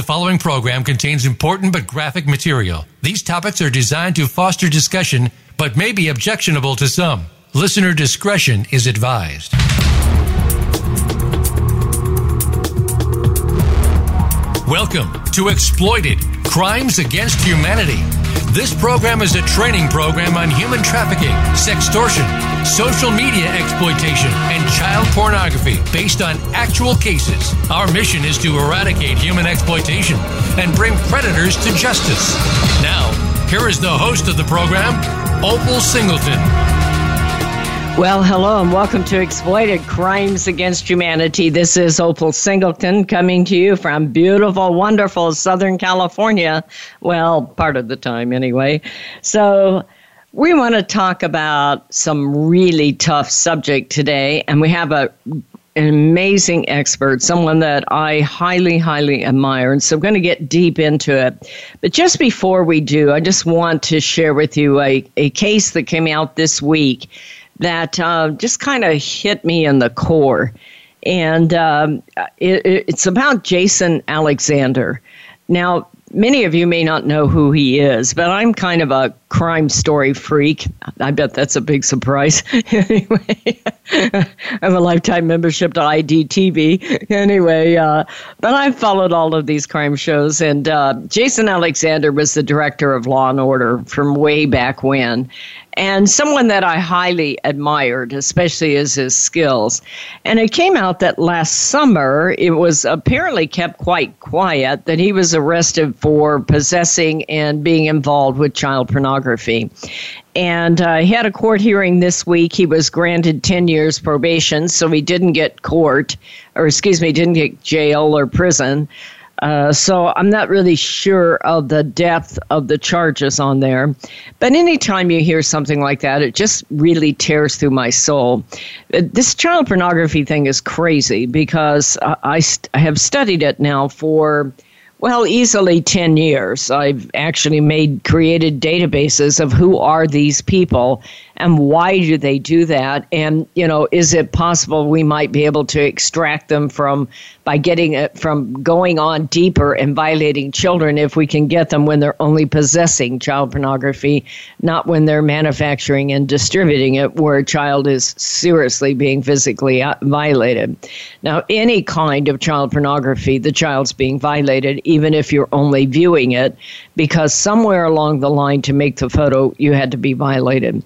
The following program contains important but graphic material. These topics are designed to foster discussion but may be objectionable to some. Listener discretion is advised. Welcome to Exploited Crimes Against Humanity. This program is a training program on human trafficking, sextortion, social media exploitation, and child pornography based on actual cases. Our mission is to eradicate human exploitation and bring predators to justice. Now, here is the host of the program, Opal Singleton. Well, hello and welcome to Exploited Crimes Against Humanity. This is Opal Singleton coming to you from beautiful, wonderful Southern California. Well, part of the time anyway. So, we want to talk about some really tough subject today, and we have a an amazing expert, someone that I highly, highly admire. And so I'm going to get deep into it. But just before we do, I just want to share with you a, a case that came out this week that uh, just kind of hit me in the core. And um, it, it's about Jason Alexander. Now, many of you may not know who he is, but I'm kind of a crime story freak. I bet that's a big surprise. anyway, I have a lifetime membership to IDTV. Anyway, uh, but I've followed all of these crime shows, and uh, Jason Alexander was the director of Law and Order from way back when and someone that I highly admired, especially as his skills. And it came out that last summer, it was apparently kept quite quiet that he was arrested for possessing and being involved with child pornography. And uh, he had a court hearing this week. He was granted 10 years probation, so he didn't get court, or excuse me, didn't get jail or prison. Uh, so I'm not really sure of the depth of the charges on there. But anytime you hear something like that, it just really tears through my soul. Uh, this child pornography thing is crazy because I, I have studied it now for well, easily 10 years. I've actually made created databases of who are these people and why do they do that? And you know is it possible we might be able to extract them from by getting it from going on deeper and violating children if we can get them when they're only possessing child pornography not when they're manufacturing and distributing it where a child is seriously being physically uh, violated? Now any kind of child pornography the child's being violated even if you're only viewing it because somewhere along the line to make the photo you had to be violated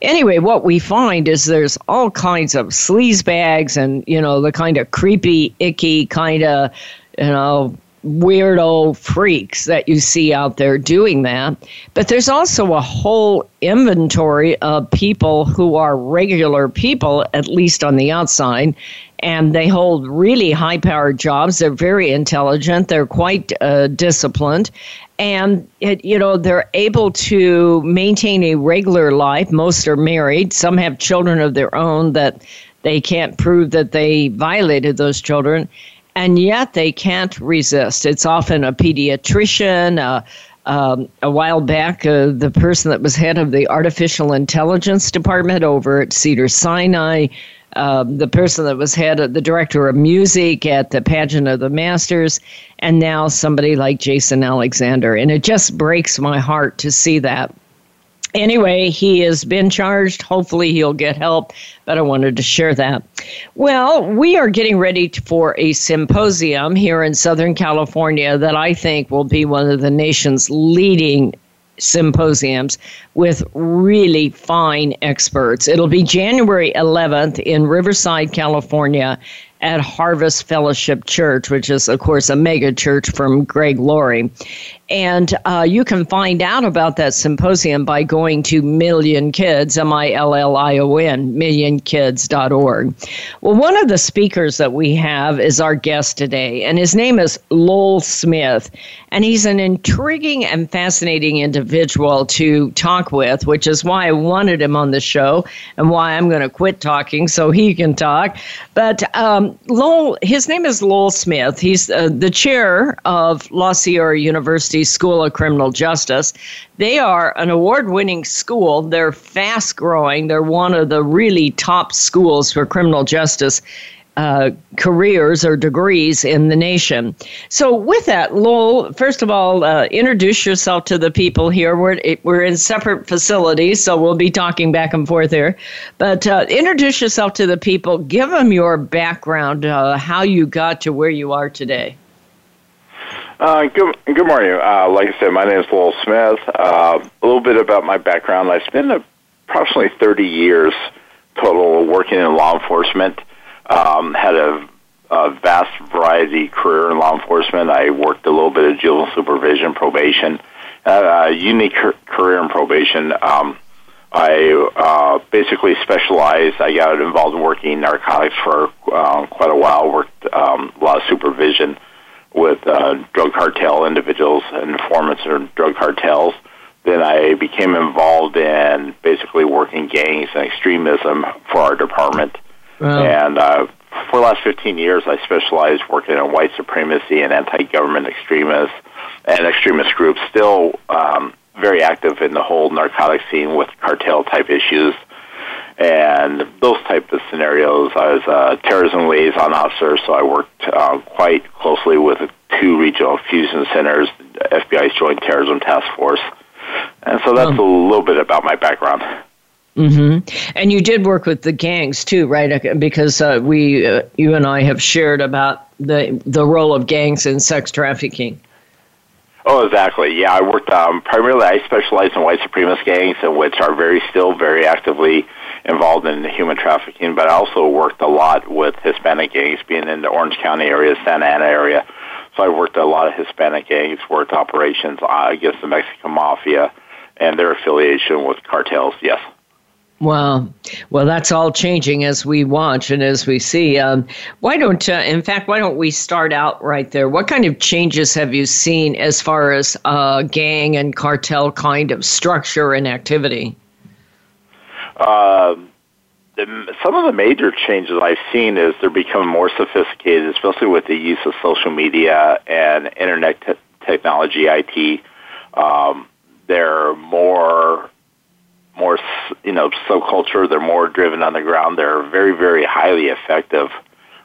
anyway, what we find is there's all kinds of sleaze bags and, you know, the kind of creepy, icky kind of, you know, weirdo freaks that you see out there doing that. But there's also a whole inventory of people who are regular people, at least on the outside, and they hold really high powered jobs. They're very intelligent, they're quite uh, disciplined, and it, you know they're able to maintain a regular life. Most are married. Some have children of their own that they can't prove that they violated those children. And yet they can't resist. It's often a pediatrician um, a while back, uh, the person that was head of the artificial intelligence department over at Cedars-Sinai um, the person that was head of the director of music at the pageant of the masters and now somebody like jason alexander. And it just breaks my heart to see that. Anyway he has been charged. Hopefully he'll get help but i wanted to share that. Well we are getting ready for a symposium here in southern california that i think will be one of the nation's leading symposiums with really fine experts. It'll be January 11th in Riverside, California at Harvest Fellowship Church, which is, of course, a mega church from Greg Laurie. And uh, you can find out about that symposium by going to Million Kids, M I L L I O N, millionkids.org. Well, one of the speakers that we have is our guest today, and his name is Lowell Smith. And he's an intriguing and fascinating individual to talk with, which is why I wanted him on the show and why I'm going to quit talking so he can talk. But um, Lowell, his name is Lowell Smith. He's uh, the chair of La Sierra University School of Criminal Justice. They are an award winning school. They're fast growing. They're one of the really top schools for criminal justice uh, careers or degrees in the nation. So, with that, Lowell, first of all, uh, introduce yourself to the people here. We're, we're in separate facilities, so we'll be talking back and forth here. But uh, introduce yourself to the people, give them your background, uh, how you got to where you are today. Uh, good, good morning. Uh, like I said, my name is Lowell Smith. Uh, a little bit about my background. I spent approximately 30 years total working in law enforcement. Um, had a, a vast variety career in law enforcement. I worked a little bit of juvenile supervision, probation, uh, a unique career in probation. Um, I uh, basically specialized. I got involved in working narcotics for uh, quite a while. Worked um, a lot of supervision with uh, drug cartel individuals and informants or drug cartels. Then I became involved in basically working gangs and extremism for our department. Wow. And uh, for the last 15 years, I specialized working in white supremacy and anti-government extremists and extremist groups. Still um, very active in the whole narcotic scene with cartel type issues and those type of scenarios. I was a terrorism liaison officer, so I worked uh, quite closely with two regional fusion centers, FBI's Joint Terrorism Task Force, and so that's um, a little bit about my background. Mm-hmm. And you did work with the gangs too, right? Because uh, we, uh, you and I, have shared about the the role of gangs in sex trafficking. Oh, exactly. Yeah, I worked um, primarily. I specialize in white supremacist gangs, which are very still very actively involved in human trafficking. But I also worked a lot with Hispanic gangs, being in the Orange County area, Santa Ana area. So I worked a lot of Hispanic gangs, worked operations uh, against the Mexican mafia and their affiliation with cartels. Yes. Wow. Well, that's all changing as we watch and as we see. Um, why don't, uh, in fact, why don't we start out right there? What kind of changes have you seen as far as uh, gang and cartel kind of structure and activity? Uh, some of the major changes I've seen is they're becoming more sophisticated, especially with the use of social media and internet te- technology, IT. Um, they're more more you know subculture. They're more driven on the ground. They're very very highly effective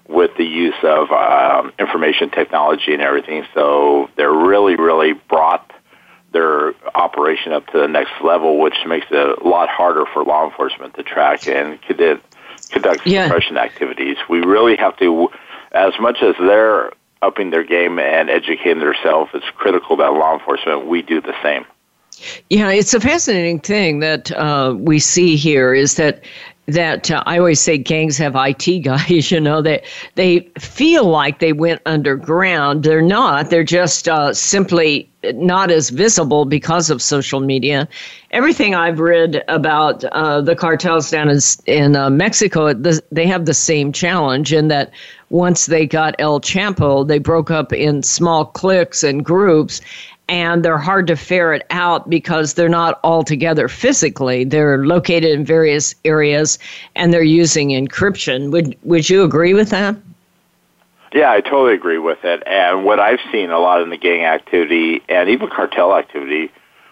with the use of um, information technology and everything. So they're really really brought their operation up to the next level, which makes it a lot harder for law enforcement to track and conduct, conduct yeah. suppression activities. We really have to, as much as they're upping their game and educating themselves, it's critical that law enforcement we do the same. Yeah, it's a fascinating thing that uh, we see here is that that uh, I always say gangs have IT guys. You know, they they feel like they went underground. They're not. They're just uh, simply not as visible because of social media. Everything I've read about uh, the cartels down in, in uh, Mexico, the, they have the same challenge in that once they got El Chapo, they broke up in small cliques and groups, and they're hard to ferret out because they're not all together physically. They're located in various areas and they're using encryption. Would would you agree with that? Yeah, I totally agree with it. And what I've seen a lot in the gang activity and even cartel activity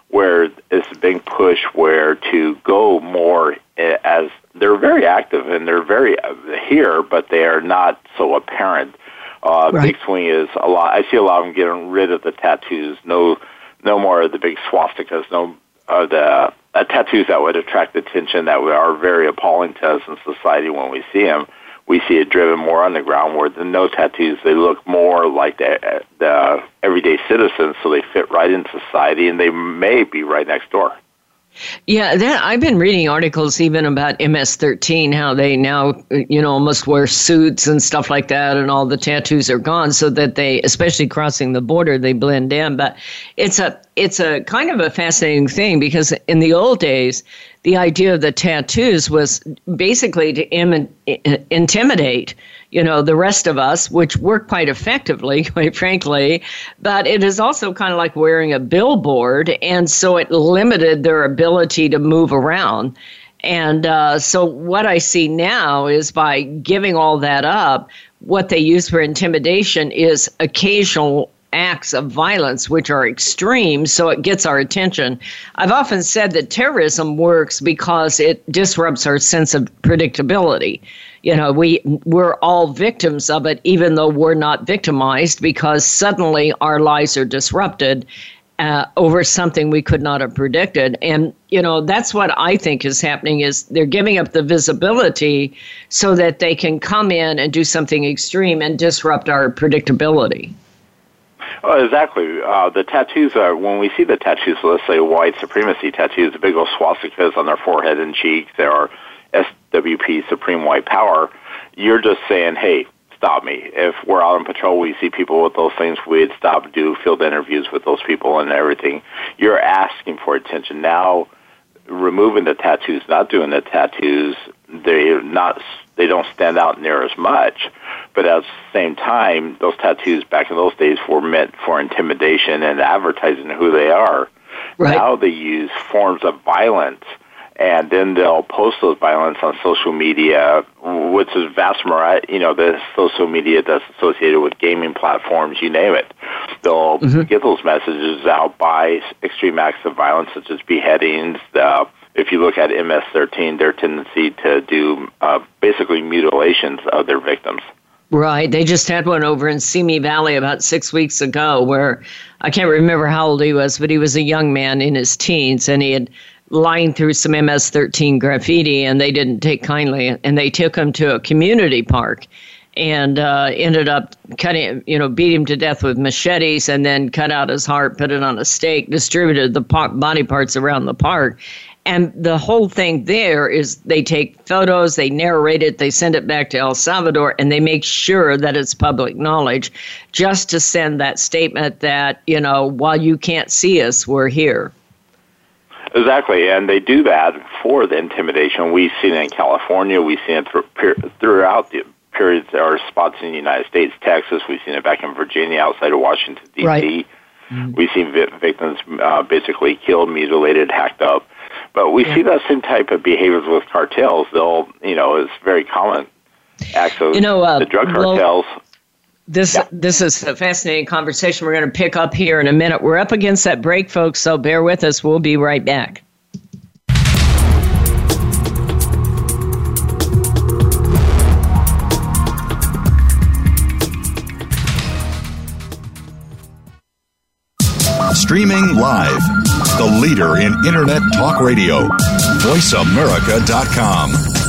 where it's a big push where to go more as they're very active and they're very uh, here, but they are not so apparent uh, right. Big swing is a lot. I see a lot of them getting rid of the tattoos. No, no more of the big swastikas. No, uh, the uh, tattoos that would attract attention that are very appalling to us in society when we see them. We see it driven more underground, where the no tattoos they look more like the, the everyday citizens, so they fit right into society, and they may be right next door. Yeah, that I've been reading articles even about MS-13, how they now you know almost wear suits and stuff like that, and all the tattoos are gone, so that they, especially crossing the border, they blend in. But it's a it's a kind of a fascinating thing because in the old days, the idea of the tattoos was basically to Im- intimidate you know, the rest of us, which work quite effectively, quite frankly. But it is also kind of like wearing a billboard. And so it limited their ability to move around. And uh, so what I see now is by giving all that up, what they use for intimidation is occasional acts of violence, which are extreme, so it gets our attention. I've often said that terrorism works because it disrupts our sense of predictability you know we we're all victims of it even though we're not victimized because suddenly our lives are disrupted uh, over something we could not have predicted and you know that's what i think is happening is they're giving up the visibility so that they can come in and do something extreme and disrupt our predictability Oh, exactly. Uh, the tattoos are when we see the tattoos. let's say white supremacy tattoos, the big old swastikas on their forehead and cheeks. There are SWP, Supreme White Power. You're just saying, hey, stop me. If we're out on patrol, we see people with those things, we'd stop, do field interviews with those people and everything. You're asking for attention. Now, removing the tattoos, not doing the tattoos, they're not they don't stand out near as much. But at the same time, those tattoos back in those days were meant for intimidation and advertising who they are. Right. Now they use forms of violence and then they'll post those violence on social media, which is vast variety, you know, the social media that's associated with gaming platforms, you name it. They'll mm-hmm. get those messages out by extreme acts of violence, such as beheadings. Uh, if you look at MS-13, their tendency to do uh, basically mutilations of their victims. Right. They just had one over in Simi Valley about six weeks ago where I can't remember how old he was, but he was a young man in his teens and he had lying through some MS 13 graffiti, and they didn't take kindly. And they took him to a community park and uh, ended up cutting, you know, beat him to death with machetes and then cut out his heart, put it on a stake, distributed the body parts around the park. And the whole thing there is they take photos, they narrate it, they send it back to El Salvador, and they make sure that it's public knowledge just to send that statement that, you know, while you can't see us, we're here. Exactly, and they do that for the intimidation. We've seen it in California. We've seen it th- throughout the periods or spots in the United States, Texas. We've seen it back in Virginia, outside of Washington D.C. Right. Mm-hmm. We've seen victims uh, basically killed, mutilated, hacked up. But we yeah. see that same type of behaviors with cartels. They'll, you know, it's very common. Acts of you know, uh, the drug cartels. Well, this yeah. this is a fascinating conversation. We're going to pick up here in a minute. We're up against that break, folks, so bear with us. We'll be right back. Streaming live, the leader in Internet Talk Radio, VoiceAmerica.com.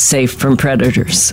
safe from predators.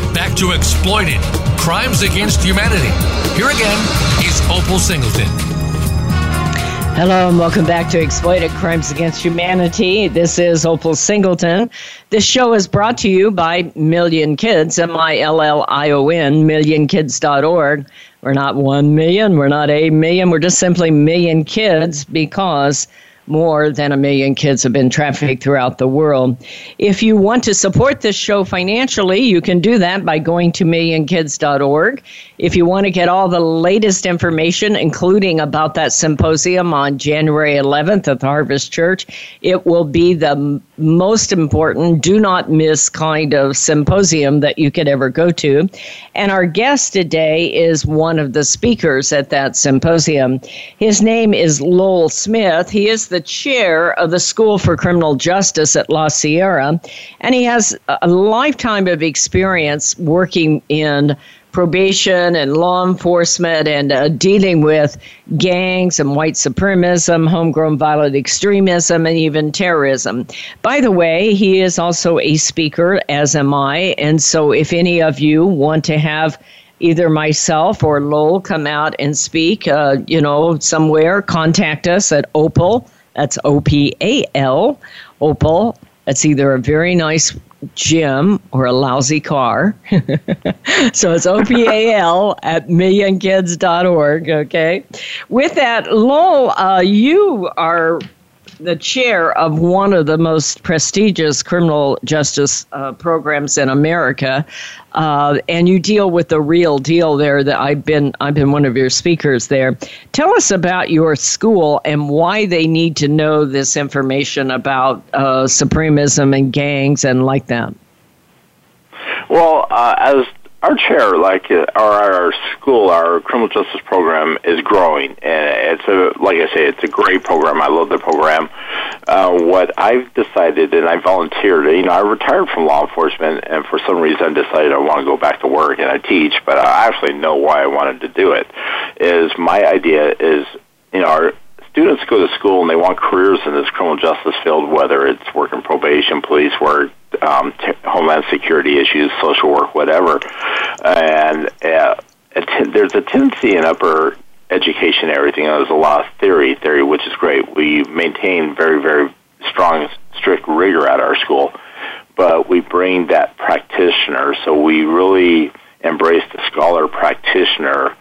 back to Exploited Crimes Against Humanity. Here again is Opal Singleton. Hello and welcome back to Exploited Crimes Against Humanity. This is Opal Singleton. This show is brought to you by Million Kids, M I L L I O N, millionkids.org. We're not one million, we're not a million, we're just simply million kids because more than a million kids have been trafficked throughout the world. If you want to support this show financially, you can do that by going to millionkids.org. If you want to get all the latest information, including about that symposium on January 11th at the Harvest Church, it will be the most important, do not miss kind of symposium that you could ever go to. And our guest today is one of the speakers at that symposium. His name is Lowell Smith. He is the chair of the School for Criminal Justice at La Sierra, and he has a lifetime of experience working in probation and law enforcement and uh, dealing with gangs and white supremacism, homegrown violent extremism, and even terrorism. By the way, he is also a speaker, as am I. And so if any of you want to have either myself or Lowell come out and speak, uh, you know, somewhere, contact us at Opal. That's O P A L, Opal. That's either a very nice gym or a lousy car. so it's OPAL at millionkids.org, okay? With that, Lowell, uh, you are the chair of one of the most prestigious criminal justice uh, programs in America, uh, and you deal with the real deal there. That I've been I've been one of your speakers there. Tell us about your school and why they need to know this information about uh, supremism and gangs and like that. Well, uh, as our chair, like uh, our, our school, our criminal justice program is growing, and it's a like I say, it's a great program. I love the program. Uh, what I've decided, and I volunteered. You know, I retired from law enforcement, and for some reason, I decided I want to go back to work, and I teach. But I actually know why I wanted to do it. Is my idea is, you know, our students go to school and they want careers in this criminal justice field, whether it's working probation, police work, um, t- homeland security issues, social work, whatever. And uh, t- there's a tendency in upper education, and everything. There's a lot of theory, theory, which is great. We maintain very, very strong, strict rigor at our school, but we bring that practitioner. So we really embrace the scholar practitioner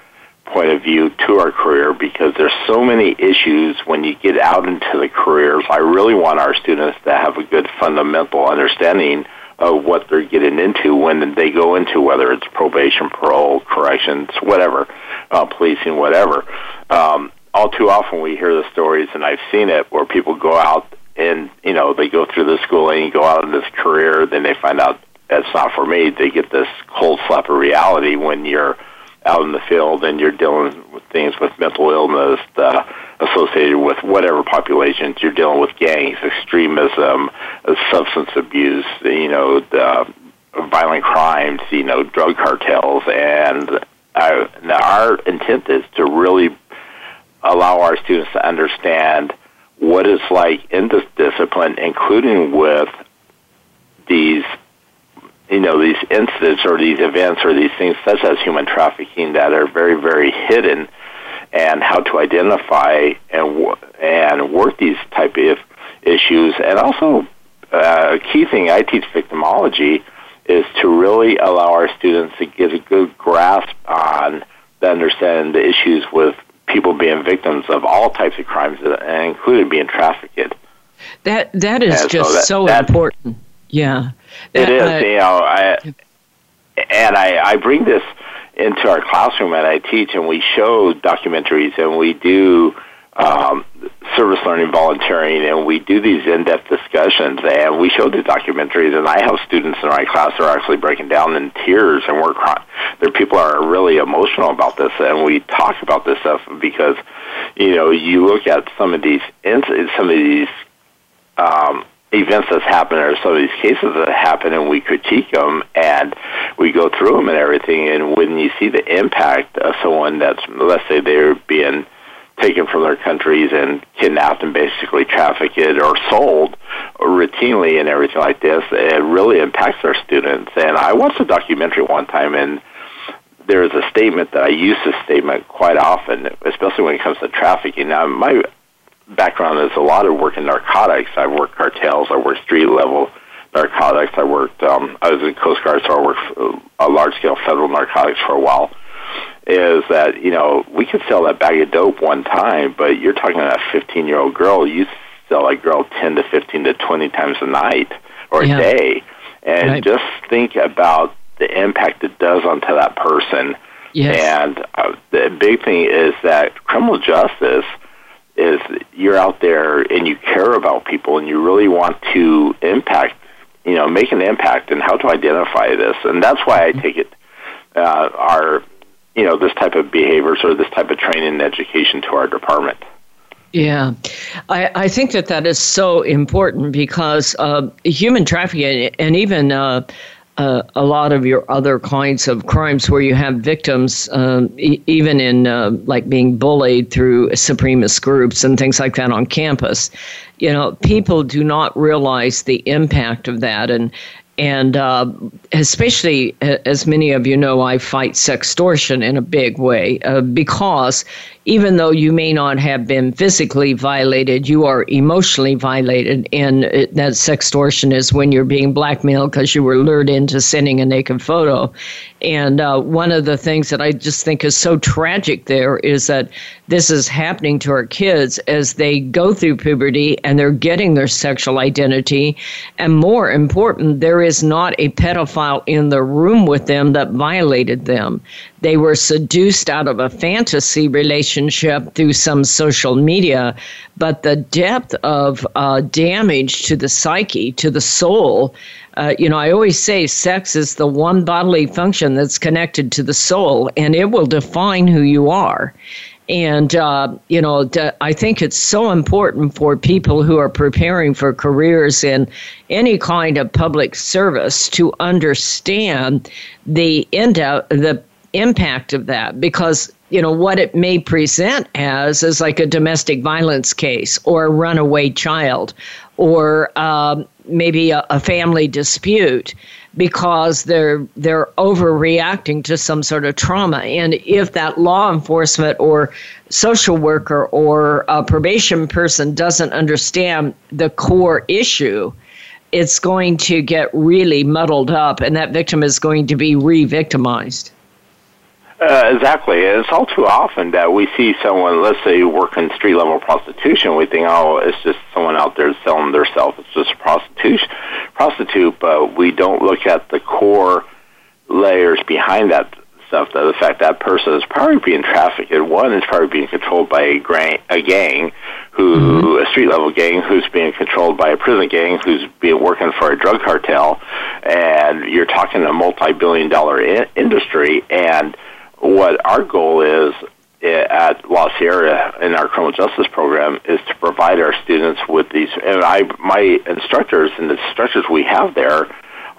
point of view to our career because there's so many issues when you get out into the careers. I really want our students to have a good fundamental understanding of what they're getting into when they go into whether it's probation, parole, corrections, whatever, uh, policing, whatever. Um, all too often we hear the stories, and I've seen it, where people go out and you know they go through the schooling, go out in this career, then they find out that's not for me. They get this cold slap of reality when you're out in the field and you're dealing with things with mental illness, associated with whatever populations you're dealing with gangs, extremism, uh, substance abuse, you know, the violent crimes, you know, drug cartels, and uh, our intent is to really allow our students to understand what it's like in this discipline, including with these, you know, these incidents or these events or these things such as human trafficking that are very, very hidden, and how to identify and and work these type of issues, and also uh, a key thing I teach victimology is to really allow our students to get a good grasp on the understanding the issues with people being victims of all types of crimes, including being trafficked. That that is and just so, that, so that, important. Yeah, that, it is. Uh, you know, I, and I, I bring this into our classroom and I teach, and we show documentaries, and we do um, service learning volunteering, and we do these in-depth discussions, and we show the documentaries, and I have students in my class who are actually breaking down in tears, and we're crying. There, people are really emotional about this, and we talk about this stuff because, you know, you look at some of these, some of these um, events that's happened or some of these cases that happen and we critique them and we go through them and everything and when you see the impact of someone that's let's say they're being taken from their countries and kidnapped and basically trafficked or sold routinely and everything like this, it really impacts our students. And I watched a documentary one time, and there's a statement that I use this statement quite often, especially when it comes to trafficking. Now, my background is a lot of work in narcotics. I've worked cartels. I worked street level narcotics. I worked. Um, I was in Coast Guard, so I worked a large scale federal narcotics for a while is that you know we could sell that bag of dope one time, but you're talking about a 15 year old girl. You sell a girl 10 to 15 to 20 times a night or yeah. a day, and right. just think about the impact it does onto that person. Yes. And uh, the big thing is that criminal justice is you're out there and you care about people and you really want to impact, you know, make an impact and how to identify this. And that's why I take it uh, our you know this type of behaviors or this type of training and education to our department. Yeah, I, I think that that is so important because uh, human trafficking and even uh, uh, a lot of your other kinds of crimes where you have victims, um, e- even in uh, like being bullied through supremacist groups and things like that on campus, you know, people do not realize the impact of that. And and uh, especially, as many of you know, I fight sextortion in a big way uh, because even though you may not have been physically violated, you are emotionally violated. And that sextortion is when you're being blackmailed because you were lured into sending a naked photo. And uh, one of the things that I just think is so tragic there is that this is happening to our kids as they go through puberty and they're getting their sexual identity. And more important, there is not a pedophile in the room with them that violated them. They were seduced out of a fantasy relationship through some social media, but the depth of uh, damage to the psyche, to the soul, uh, you know, I always say sex is the one bodily function that's connected to the soul, and it will define who you are. And, uh, you know, I think it's so important for people who are preparing for careers in any kind of public service to understand the, end of the impact of that because you know what it may present as is like a domestic violence case or a runaway child or um, maybe a, a, family dispute because they're they're overreacting to some sort of trauma. And if that law enforcement or social worker or a probation person doesn't understand the core issue it's going to get really muddled up and that victim is going to be re-victimized uh, exactly. It's all too often that we see someone, let's say, working street level prostitution. We think, oh, it's just someone out there selling themselves. It's just a prostitution, prostitute. But we don't look at the core layers behind that stuff. That The fact that person is probably being trafficked. One is probably being controlled by a, gra- a gang, who mm-hmm. a street level gang who's being controlled by a prison gang who's being working for a drug cartel, and you're talking a multi billion dollar I- industry and what our goal is eh, at La Sierra in our criminal justice program is to provide our students with these. And I, my instructors and the instructors we have there,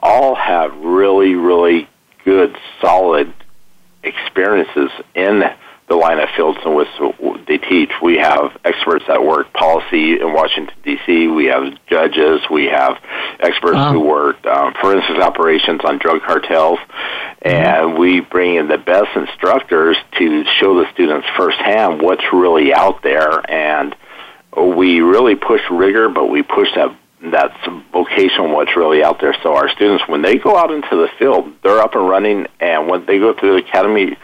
all have really, really good, solid experiences in the line of fields in which they teach. We have experts that work policy in Washington D.C. We have judges. We have experts wow. who work um, forensics operations on drug cartels, and we bring in the best instructors to show the students firsthand what's really out there. And we really push rigor, but we push that that vocation what's really out there. So our students, when they go out into the field, they're up and running, and when they go through the academy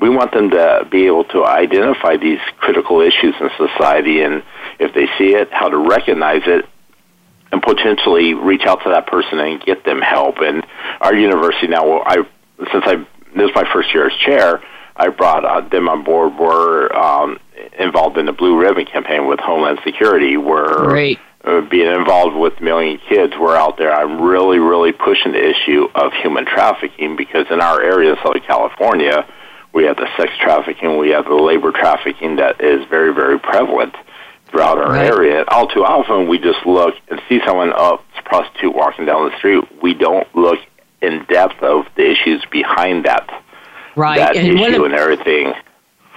we want them to be able to identify these critical issues in society and if they see it, how to recognize it and potentially reach out to that person and get them help. And our university now, well, I since I this is my first year as chair, I brought uh, them on board. We're um, involved in the Blue Ribbon campaign with Homeland Security. We're Great. Uh, being involved with Million Kids. We're out there. I'm really, really pushing the issue of human trafficking because in our area, Southern California, we have the sex trafficking, we have the labor trafficking that is very, very prevalent throughout our right. area. All too often, we just look and see someone, oh, it's a prostitute walking down the street. We don't look in depth of the issues behind that, right. that and issue and everything.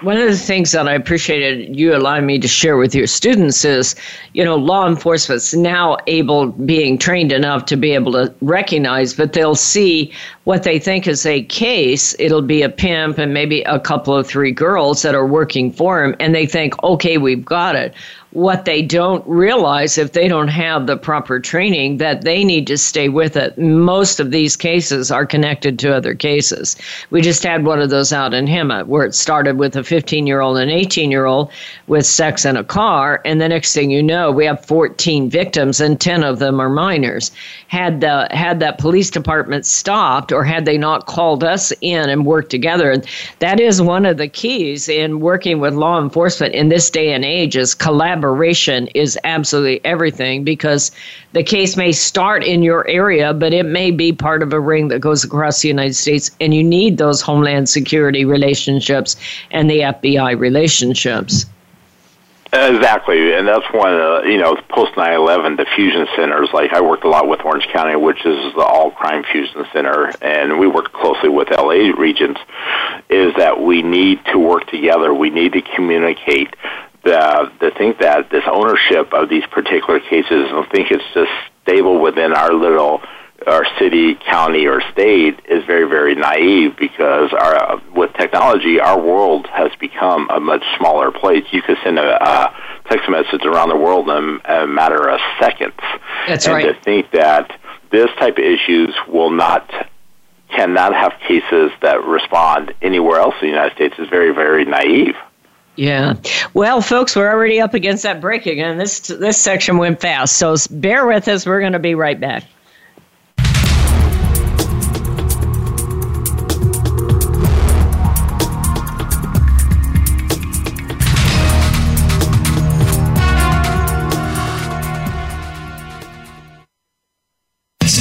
One of the things that I appreciated you allowing me to share with your students is, you know, law enforcement's now able, being trained enough to be able to recognize, but they'll see what they think is a case. It'll be a pimp and maybe a couple of three girls that are working for him, and they think, okay, we've got it what they don't realize if they don't have the proper training that they need to stay with it. Most of these cases are connected to other cases. We just had one of those out in Hemet where it started with a 15 year old and 18 year old with sex in a car, and the next thing you know, we have 14 victims and 10 of them are minors. Had the had that police department stopped or had they not called us in and worked together, and that is one of the keys in working with law enforcement in this day and age is collaboration collaboration is absolutely everything because the case may start in your area, but it may be part of a ring that goes across the United States, and you need those Homeland Security relationships and the FBI relationships. Exactly, and that's one. Uh, you know, post 9/11, the fusion centers. Like I worked a lot with Orange County, which is the all crime fusion center, and we work closely with LA regions. Is that we need to work together. We need to communicate the the think that this ownership of these particular cases, I think it's just stable within our little our city, county, or state is very, very naive because our, with technology, our world has become a much smaller place. You could send a, a text message around the world in a matter of seconds. That's and right. to think that this type of issues will not cannot have cases that respond anywhere else in the United States is very, very naive. Yeah. Well, folks, we're already up against that break again. This this section went fast, so bear with us. We're going to be right back.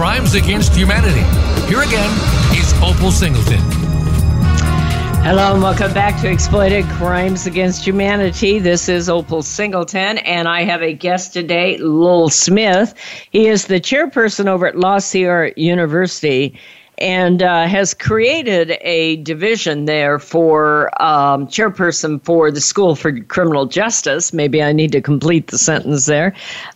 Crimes Against Humanity. Here again is Opal Singleton. Hello and welcome back to Exploited Crimes Against Humanity. This is Opal Singleton, and I have a guest today, Lowell Smith. He is the chairperson over at La Sierra University and uh, has created a division there for um, chairperson for the School for Criminal Justice. Maybe I need to complete the sentence there,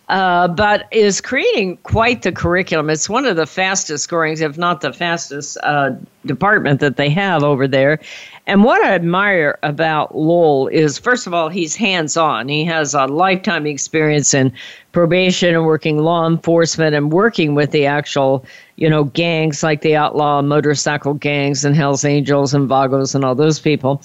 uh, but is creating quite the curriculum. It's one of the fastest growing, if not the fastest, uh, department that they have over there. And what I admire about Lowell is, first of all, he's hands on. He has a lifetime experience in probation and working law enforcement and working with the actual, you know, gangs like the outlaw motorcycle gangs and Hells Angels and Vagos and all those people.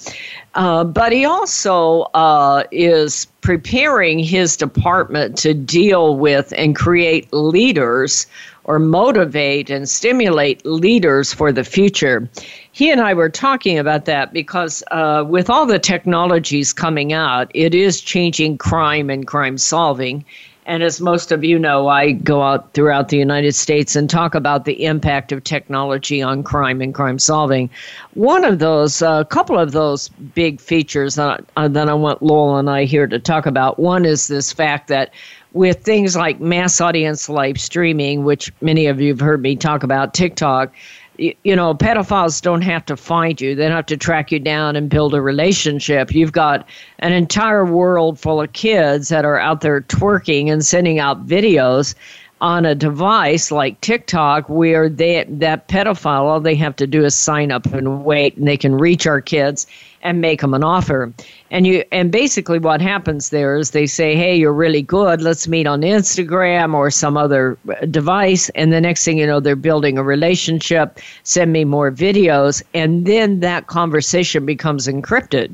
Uh, but he also uh, is preparing his department to deal with and create leaders or motivate and stimulate leaders for the future. He and I were talking about that because uh, with all the technologies coming out, it is changing crime and crime solving. And as most of you know, I go out throughout the United States and talk about the impact of technology on crime and crime solving. One of those, a uh, couple of those big features that, uh, that I want Lowell and I here to talk about. One is this fact that with things like mass audience live streaming, which many of you have heard me talk about, TikTok, you know, pedophiles don't have to find you. They don't have to track you down and build a relationship. You've got an entire world full of kids that are out there twerking and sending out videos on a device like TikTok where they that pedophile all they have to do is sign up and wait and they can reach our kids and make them an offer. And you and basically what happens there is they say, "Hey, you're really good. Let's meet on Instagram or some other uh, device." And the next thing you know, they're building a relationship. Send me more videos, and then that conversation becomes encrypted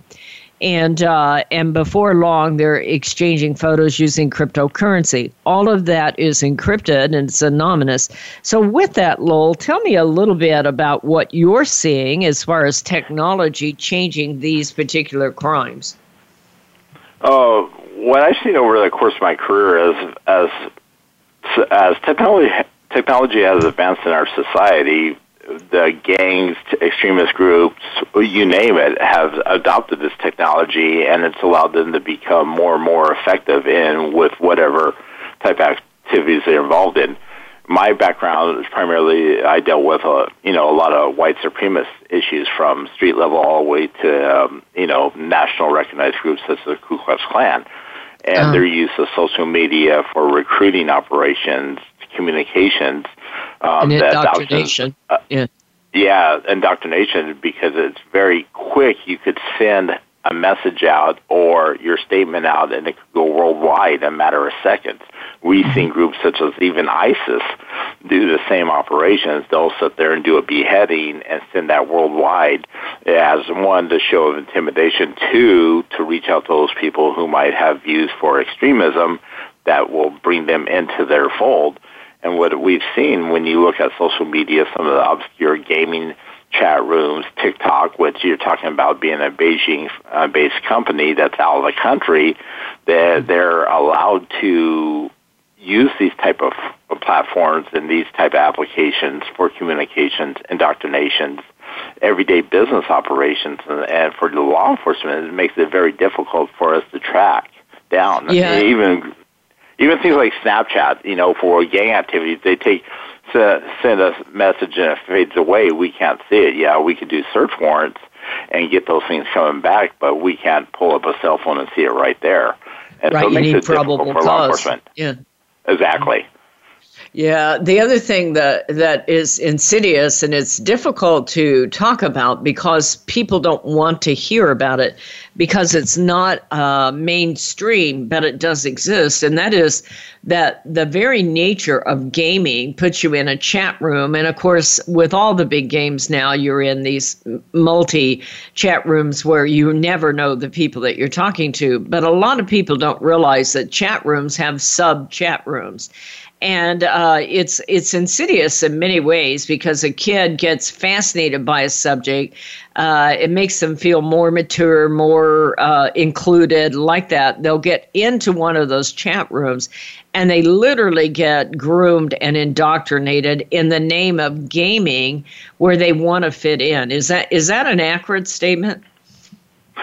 and uh, and before long they're exchanging photos using cryptocurrency. All of that is encrypted and it's anonymous. So with that, Lowell, tell me a little bit about what you're seeing as far as technology changing these particular crimes. Uh, what I've seen over the course of my career is as as technology technology has advanced in our society, the gangs, extremist groups, you name it, have adopted this technology, and it's allowed them to become more and more effective in with whatever type of activities they're involved in. My background is primarily I dealt with a you know a lot of white supremacist issues from street level all the way to um, you know national recognized groups such as the Ku Klux Klan, and uh-huh. their use of social media for recruiting operations, communications um, and indoctrination. Uh, yeah. Yeah, indoctrination because it's very quick. You could send a message out or your statement out and it could go worldwide in a matter of seconds. We've mm-hmm. seen groups such as even ISIS do the same operations. They'll sit there and do a beheading and send that worldwide as one, to show of intimidation, two, to reach out to those people who might have views for extremism that will bring them into their fold. And what we've seen when you look at social media, some of the obscure gaming chat rooms, TikTok, which you're talking about being a Beijing-based uh, company that's out of the country, that they're allowed to use these type of platforms and these type of applications for communications, indoctrinations, everyday business operations, and, and for the law enforcement, it makes it very difficult for us to track down. Yeah. Even even things like Snapchat, you know, for gang activities, they take send a message and it fades away. We can't see it. Yeah, we could do search warrants and get those things coming back, but we can't pull up a cell phone and see it right there. And right, so it you makes need it probable difficult for cause. law enforcement. Yeah. Exactly. Yeah, the other thing that that is insidious and it's difficult to talk about because people don't want to hear about it because it's not uh, mainstream, but it does exist, and that is that the very nature of gaming puts you in a chat room, and of course, with all the big games now, you're in these multi chat rooms where you never know the people that you're talking to. But a lot of people don't realize that chat rooms have sub chat rooms and uh, it's it's insidious in many ways because a kid gets fascinated by a subject. Uh, it makes them feel more mature, more uh, included, like that. They'll get into one of those chat rooms, and they literally get groomed and indoctrinated in the name of gaming, where they want to fit in. Is that is that an accurate statement?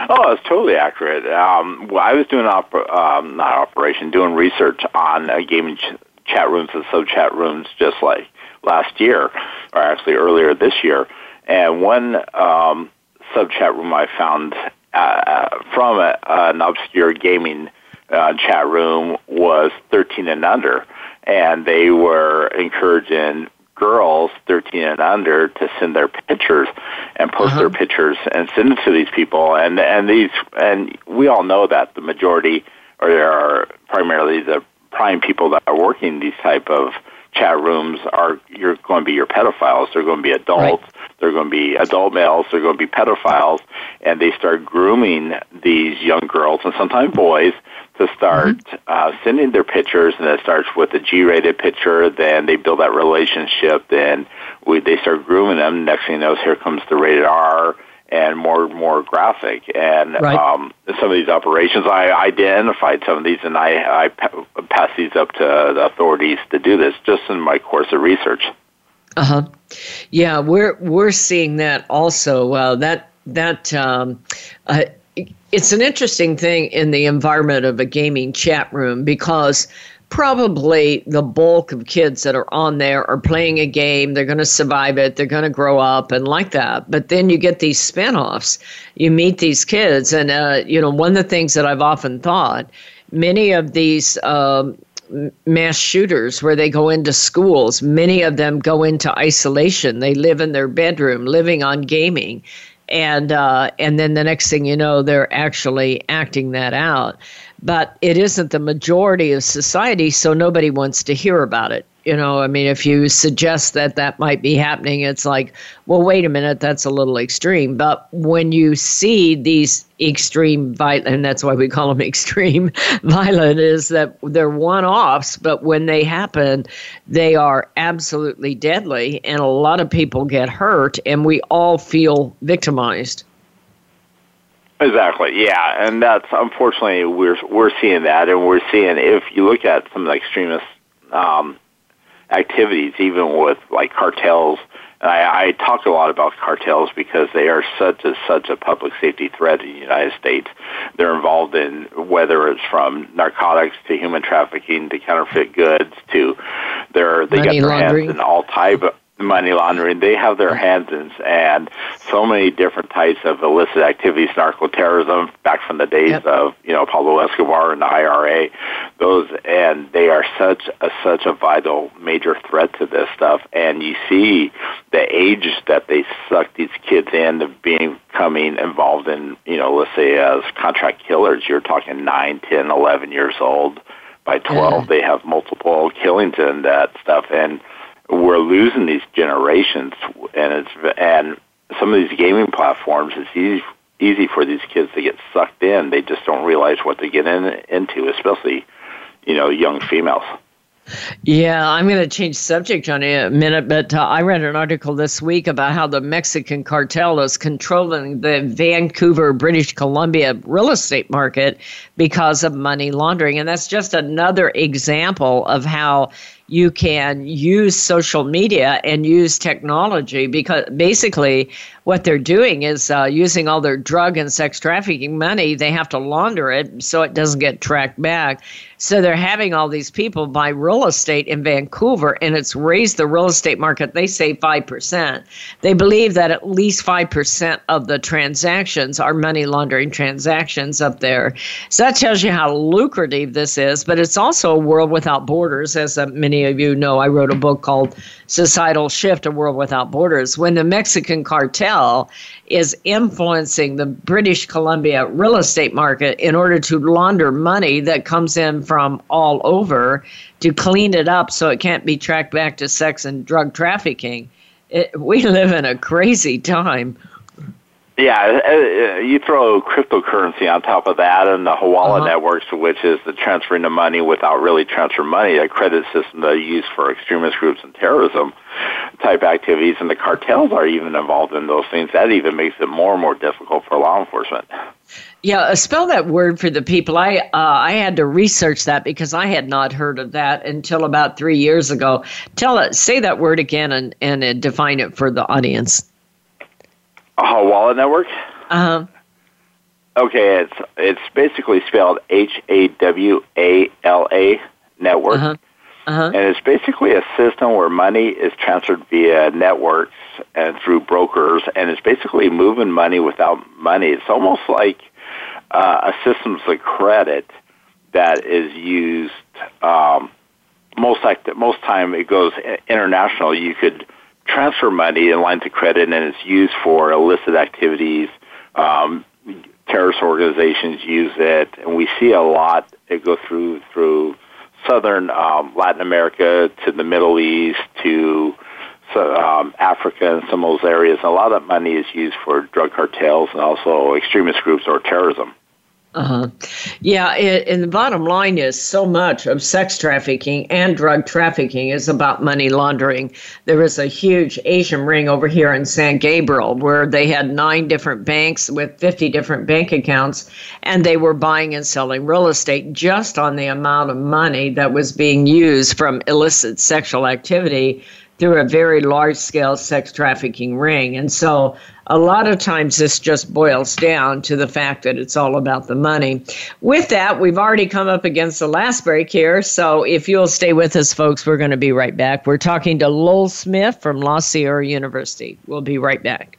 Oh, it's totally accurate. Um, well, I was doing op- um, not operation, doing research on a gaming ch- chat rooms and sub chat rooms just like last year, or actually earlier this year. And one um, sub chat room I found uh, from a, an obscure gaming uh, chat room was 13 and under, and they were encouraging girls 13 and under to send their pictures and post uh-huh. their pictures and send it to these people and and these and we all know that the majority or there are primarily the prime people that are working these type of chat rooms are you're going to be your pedophiles. They're going to be adults. Right. They're going to be adult males. They're going to be pedophiles, and they start grooming these young girls and sometimes boys to start mm-hmm. uh, sending their pictures. And it starts with a G-rated picture. Then they build that relationship. Then we, they start grooming them. Next thing you know, here comes the rated R and more and more graphic. And right. um, some of these operations, I identified some of these, and I, I passed these up to the authorities to do this just in my course of research. Uh huh. Yeah, we're we're seeing that also. Uh, that that um, uh, it's an interesting thing in the environment of a gaming chat room because probably the bulk of kids that are on there are playing a game. They're going to survive it. They're going to grow up and like that. But then you get these spinoffs. You meet these kids. And, uh, you know, one of the things that I've often thought, many of these um, mass shooters where they go into schools, many of them go into isolation. They live in their bedroom, living on gaming. And uh, and then the next thing you know, they're actually acting that out but it isn't the majority of society, so nobody wants to hear about it. You know, I mean, if you suggest that that might be happening, it's like, well, wait a minute, that's a little extreme. But when you see these extreme violent, and that's why we call them extreme violent, is that they're one offs, but when they happen, they are absolutely deadly, and a lot of people get hurt, and we all feel victimized. Exactly. Yeah, and that's unfortunately we're we're seeing that, and we're seeing if you look at some of the extremist um, activities, even with like cartels. And I, I talk a lot about cartels because they are such a such a public safety threat in the United States. They're involved in whether it's from narcotics to human trafficking to counterfeit goods to their they Money get their hands in all type of money laundering. They have their hands in and so many different types of illicit activities, narco terrorism, back from the days yep. of you know Pablo Escobar and the IRA. Those and they are such a such a vital major threat to this stuff. And you see the age that they suck these kids in of being becoming involved in, you know, let's say as contract killers, you're talking 9, 10, 11 years old. By 12, they have multiple killings in that stuff. And we're losing these generations. And it's, and some of these gaming platforms, it's easy, easy for these kids to get sucked in. They just don't realize what they get in, into, especially, you know, young females. Yeah, I'm going to change subject on a minute, but uh, I read an article this week about how the Mexican cartel is controlling the Vancouver, British Columbia real estate market because of money laundering. And that's just another example of how you can use social media and use technology because basically what they're doing is uh, using all their drug and sex trafficking money. They have to launder it so it doesn't get tracked back. So they're having all these people buy real estate in Vancouver, and it's raised the real estate market. They say 5%. They believe that at least 5% of the transactions are money laundering transactions up there. So that tells you how lucrative this is, but it's also a world without borders. As uh, many of you know, I wrote a book called Societal Shift A World Without Borders. When the Mexican cartel is influencing the British Columbia real estate market in order to launder money that comes in from all over to clean it up so it can't be tracked back to sex and drug trafficking. It, we live in a crazy time. Yeah, uh, uh, you throw cryptocurrency on top of that and the Hawala uh-huh. networks, which is the transferring of money without really transferring money, a credit system that is used for extremist groups and terrorism type activities, and the cartels are even involved in those things. That even makes it more and more difficult for law enforcement. Yeah, uh, spell that word for the people. I uh, I had to research that because I had not heard of that until about three years ago. Tell it, say that word again, and and uh, define it for the audience. Hawala Network. Uh huh. Okay, it's it's basically spelled H A W A L A network. Uh-huh. Uh-huh. And it's basically a system where money is transferred via networks and through brokers, and it's basically moving money without money. It's almost like uh, a systems of credit that is used. Um, most like most time, it goes international. You could transfer money in lines of credit, and it's used for illicit activities. Um, terrorist organizations use it, and we see a lot. It go through through southern um, Latin America to the Middle East to um, Africa and some of those areas. A lot of that money is used for drug cartels and also extremist groups or terrorism. Uh-huh. Yeah, it, and the bottom line is so much of sex trafficking and drug trafficking is about money laundering. There is a huge Asian ring over here in San Gabriel where they had nine different banks with 50 different bank accounts, and they were buying and selling real estate just on the amount of money that was being used from illicit sexual activity through a very large scale sex trafficking ring. And so a lot of times this just boils down to the fact that it's all about the money. With that, we've already come up against the last break here. So if you'll stay with us, folks, we're going to be right back. We're talking to Lowell Smith from La Sierra University. We'll be right back.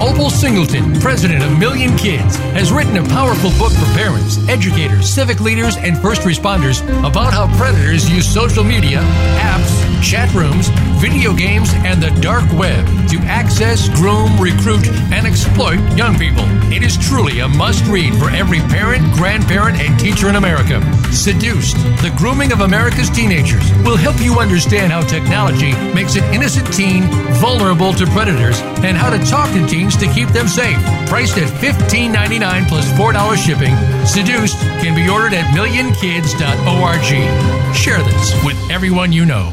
Opal Singleton, president of Million Kids, has written a powerful book for parents, educators, civic leaders, and first responders about how predators use social media, apps, chat rooms, video games, and the dark web to access, groom, recruit, and exploit young people. It is truly a must read for every parent, grandparent, and teacher in America. Seduced, the grooming of America's teenagers will help you understand how technology makes an innocent teen vulnerable to predators and how to talk to teens to keep them safe. Priced at $15.99 plus $4 shipping, Seduced can be ordered at millionkids.org. Share this with everyone you know.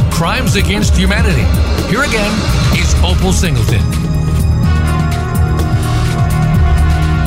Crimes Against Humanity. Here again is Opal Singleton.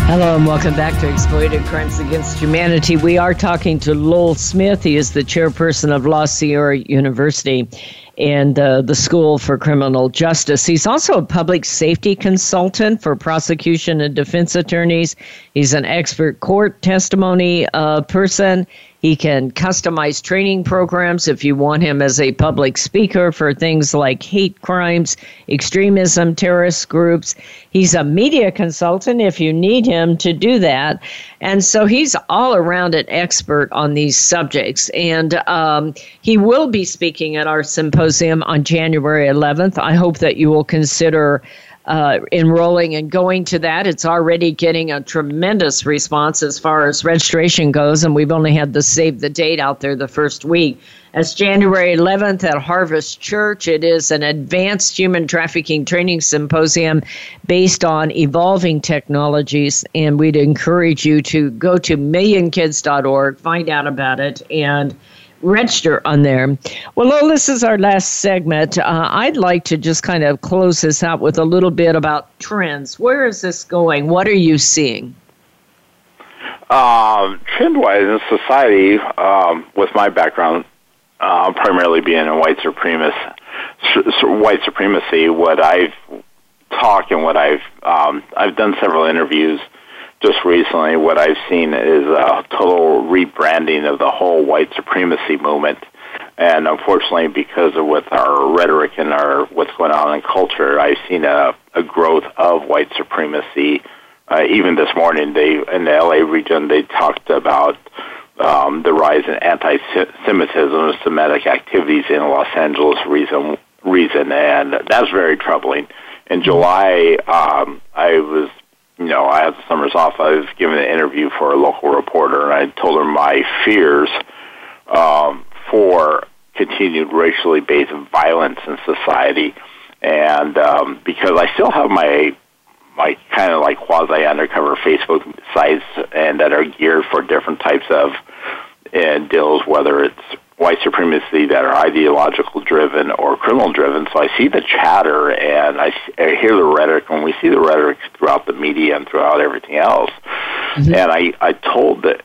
Hello and welcome back to Exploited Crimes Against Humanity. We are talking to Lowell Smith. He is the chairperson of La Sierra University and uh, the School for Criminal Justice. He's also a public safety consultant for prosecution and defense attorneys. He's an expert court testimony uh, person. He can customize training programs if you want him as a public speaker for things like hate crimes, extremism, terrorist groups. He's a media consultant if you need him to do that. And so he's all around an expert on these subjects. And um, he will be speaking at our symposium on January 11th. I hope that you will consider uh, enrolling and going to that. It's already getting a tremendous response as far as registration goes, and we've only had the save the date out there the first week. It's January 11th at Harvest Church. It is an advanced human trafficking training symposium based on evolving technologies, and we'd encourage you to go to millionkids.org, find out about it, and register on there. Well, this is our last segment. Uh, I'd like to just kind of close this out with a little bit about trends. Where is this going? What are you seeing? Um, trend-wise in society, um, with my background, uh, primarily being a white supremacist, white supremacy, what I've talked and what I've um, I've done several interviews just recently, what I've seen is a total rebranding of the whole white supremacy movement. And unfortunately, because of with our rhetoric and our what's going on in culture, I've seen a, a growth of white supremacy. Uh, even this morning, they in the LA region, they talked about um, the rise in anti-Semitism and Semitic activities in Los Angeles reason, reason, and that's very troubling. In July, um, I was you know, I had the summers off. I was giving an interview for a local reporter, and I told her my fears um, for continued racially based violence in society, and um, because I still have my my kind of like quasi undercover Facebook sites and that are geared for different types of uh, deals, whether it's white supremacy that are ideological driven or criminal driven. So I see the chatter and I, I hear the rhetoric, and we see the rhetoric throughout the media and throughout everything else. Mm-hmm. And I, I told the,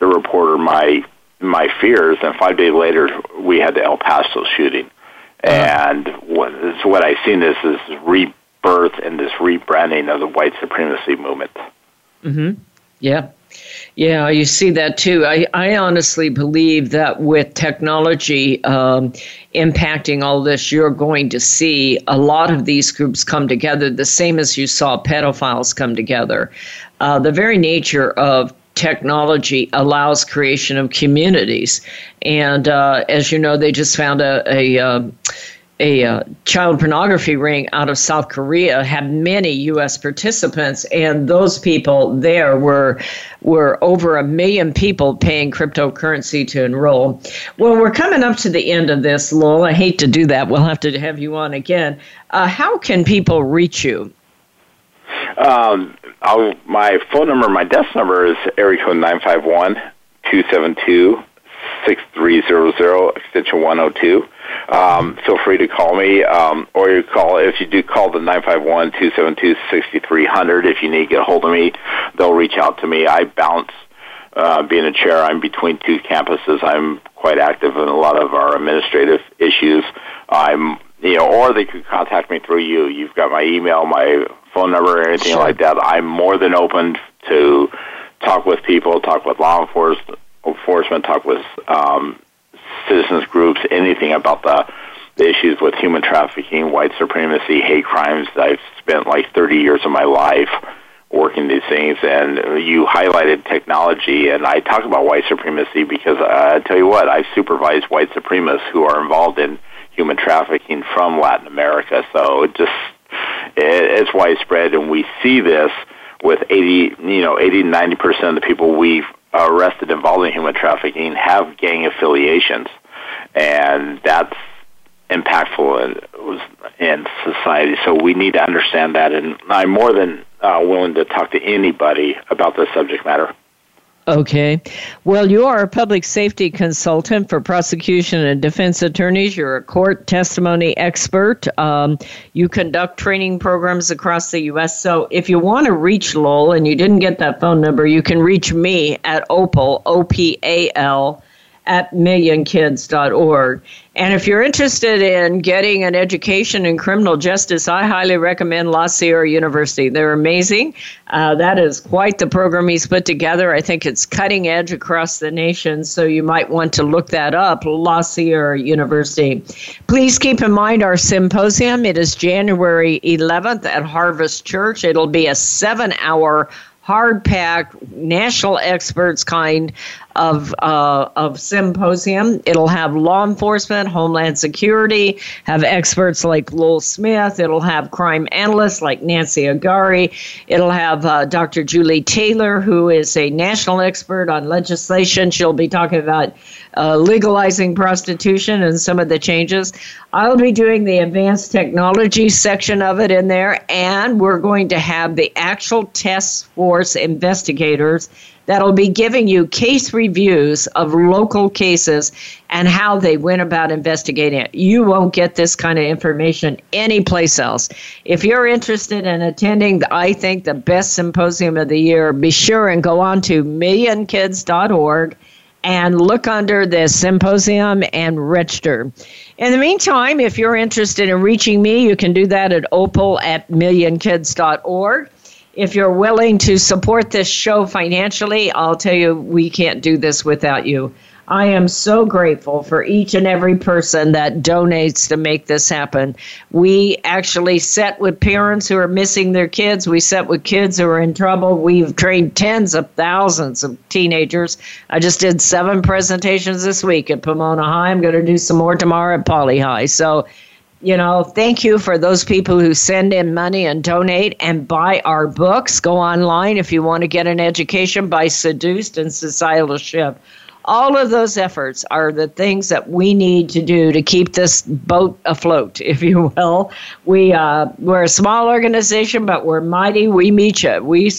the reporter my my fears, and five days later we had the El Paso shooting. Uh-huh. And what, so what I've seen is this rebirth and this rebranding of the white supremacy movement. Mm-hmm. Yeah. Yeah, you see that too. I, I honestly believe that with technology um, impacting all this, you're going to see a lot of these groups come together, the same as you saw pedophiles come together. Uh, the very nature of technology allows creation of communities. And uh, as you know, they just found a, a um, a uh, child pornography ring out of South Korea had many U.S. participants, and those people there were were over a million people paying cryptocurrency to enroll. Well, we're coming up to the end of this, Lowell. I hate to do that. We'll have to have you on again. Uh, how can people reach you? Um, my phone number, my desk number is area code 951 272 6300, extension 102. Um, feel free to call me, um, or you call if you do call the 951-272-6300. If you need to get a hold of me, they'll reach out to me. I bounce. Uh, being a chair, I'm between two campuses. I'm quite active in a lot of our administrative issues. I'm, you know, or they could contact me through you. You've got my email, my phone number, or anything sure. like that. I'm more than open to talk with people, talk with law enforcement, enforcement, talk with um, citizens groups, anything about the, the issues with human trafficking, white supremacy, hate crimes. I've spent like 30 years of my life working these things, and you highlighted technology, and I talk about white supremacy because uh, I tell you what, I supervise white supremacists who are involved in human trafficking from Latin America. So it just it, it's widespread, and we see this with 80, you know, 80 90 percent of the people we've arrested involved in human trafficking have gang affiliations, and that's impactful in, in society. So we need to understand that, and I'm more than uh, willing to talk to anybody about this subject matter. Okay. Well, you are a public safety consultant for prosecution and defense attorneys. You're a court testimony expert. Um, you conduct training programs across the U.S. So if you want to reach Lowell and you didn't get that phone number, you can reach me at Opal, O P A L, at millionkids.org. And if you're interested in getting an education in criminal justice, I highly recommend La Sierra University. They're amazing. Uh, that is quite the program he's put together. I think it's cutting edge across the nation, so you might want to look that up, La Sierra University. Please keep in mind our symposium. It is January 11th at Harvest Church. It'll be a seven hour hard packed national experts kind of uh, of symposium. It'll have law enforcement, homeland security, have experts like Lowell Smith. It'll have crime analysts like Nancy Agari. It'll have uh, Dr. Julie Taylor, who is a national expert on legislation. She'll be talking about uh, legalizing prostitution and some of the changes. I'll be doing the advanced technology section of it in there, and we're going to have the actual task force investigators that'll be giving you case reviews of local cases and how they went about investigating it. You won't get this kind of information anyplace else. If you're interested in attending, I think, the best symposium of the year, be sure and go on to millionkids.org and look under the symposium and register. In the meantime, if you're interested in reaching me, you can do that at opal at millionkids.org if you're willing to support this show financially, I'll tell you, we can't do this without you. I am so grateful for each and every person that donates to make this happen. We actually set with parents who are missing their kids. We set with kids who are in trouble. We've trained tens of thousands of teenagers. I just did seven presentations this week at Pomona High. I'm going to do some more tomorrow at Poly High. So you know, thank you for those people who send in money and donate and buy our books. Go online if you want to get an education by Seduced and Societal Shift. all of those efforts are the things that we need to do to keep this boat afloat, if you will. We uh, we're a small organization, but we're mighty. We meet you. We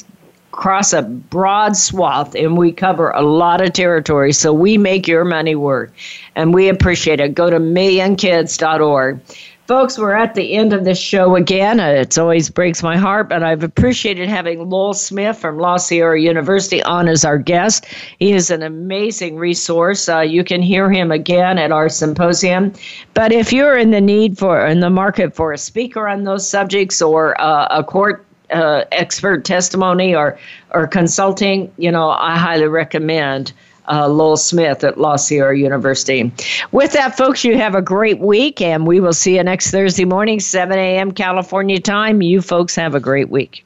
cross a broad swath and we cover a lot of territory, so we make your money work, and we appreciate it. Go to millionkids.org. Folks, we're at the end of this show again. Uh, it always breaks my heart, but I've appreciated having Lowell Smith from La Sierra University on as our guest. He is an amazing resource. Uh, you can hear him again at our symposium. But if you're in the need for, in the market for a speaker on those subjects or uh, a court uh, expert testimony or or consulting, you know, I highly recommend uh, Lowell Smith at La Sierra University. With that, folks, you have a great week, and we will see you next Thursday morning, 7 a.m. California time. You folks have a great week.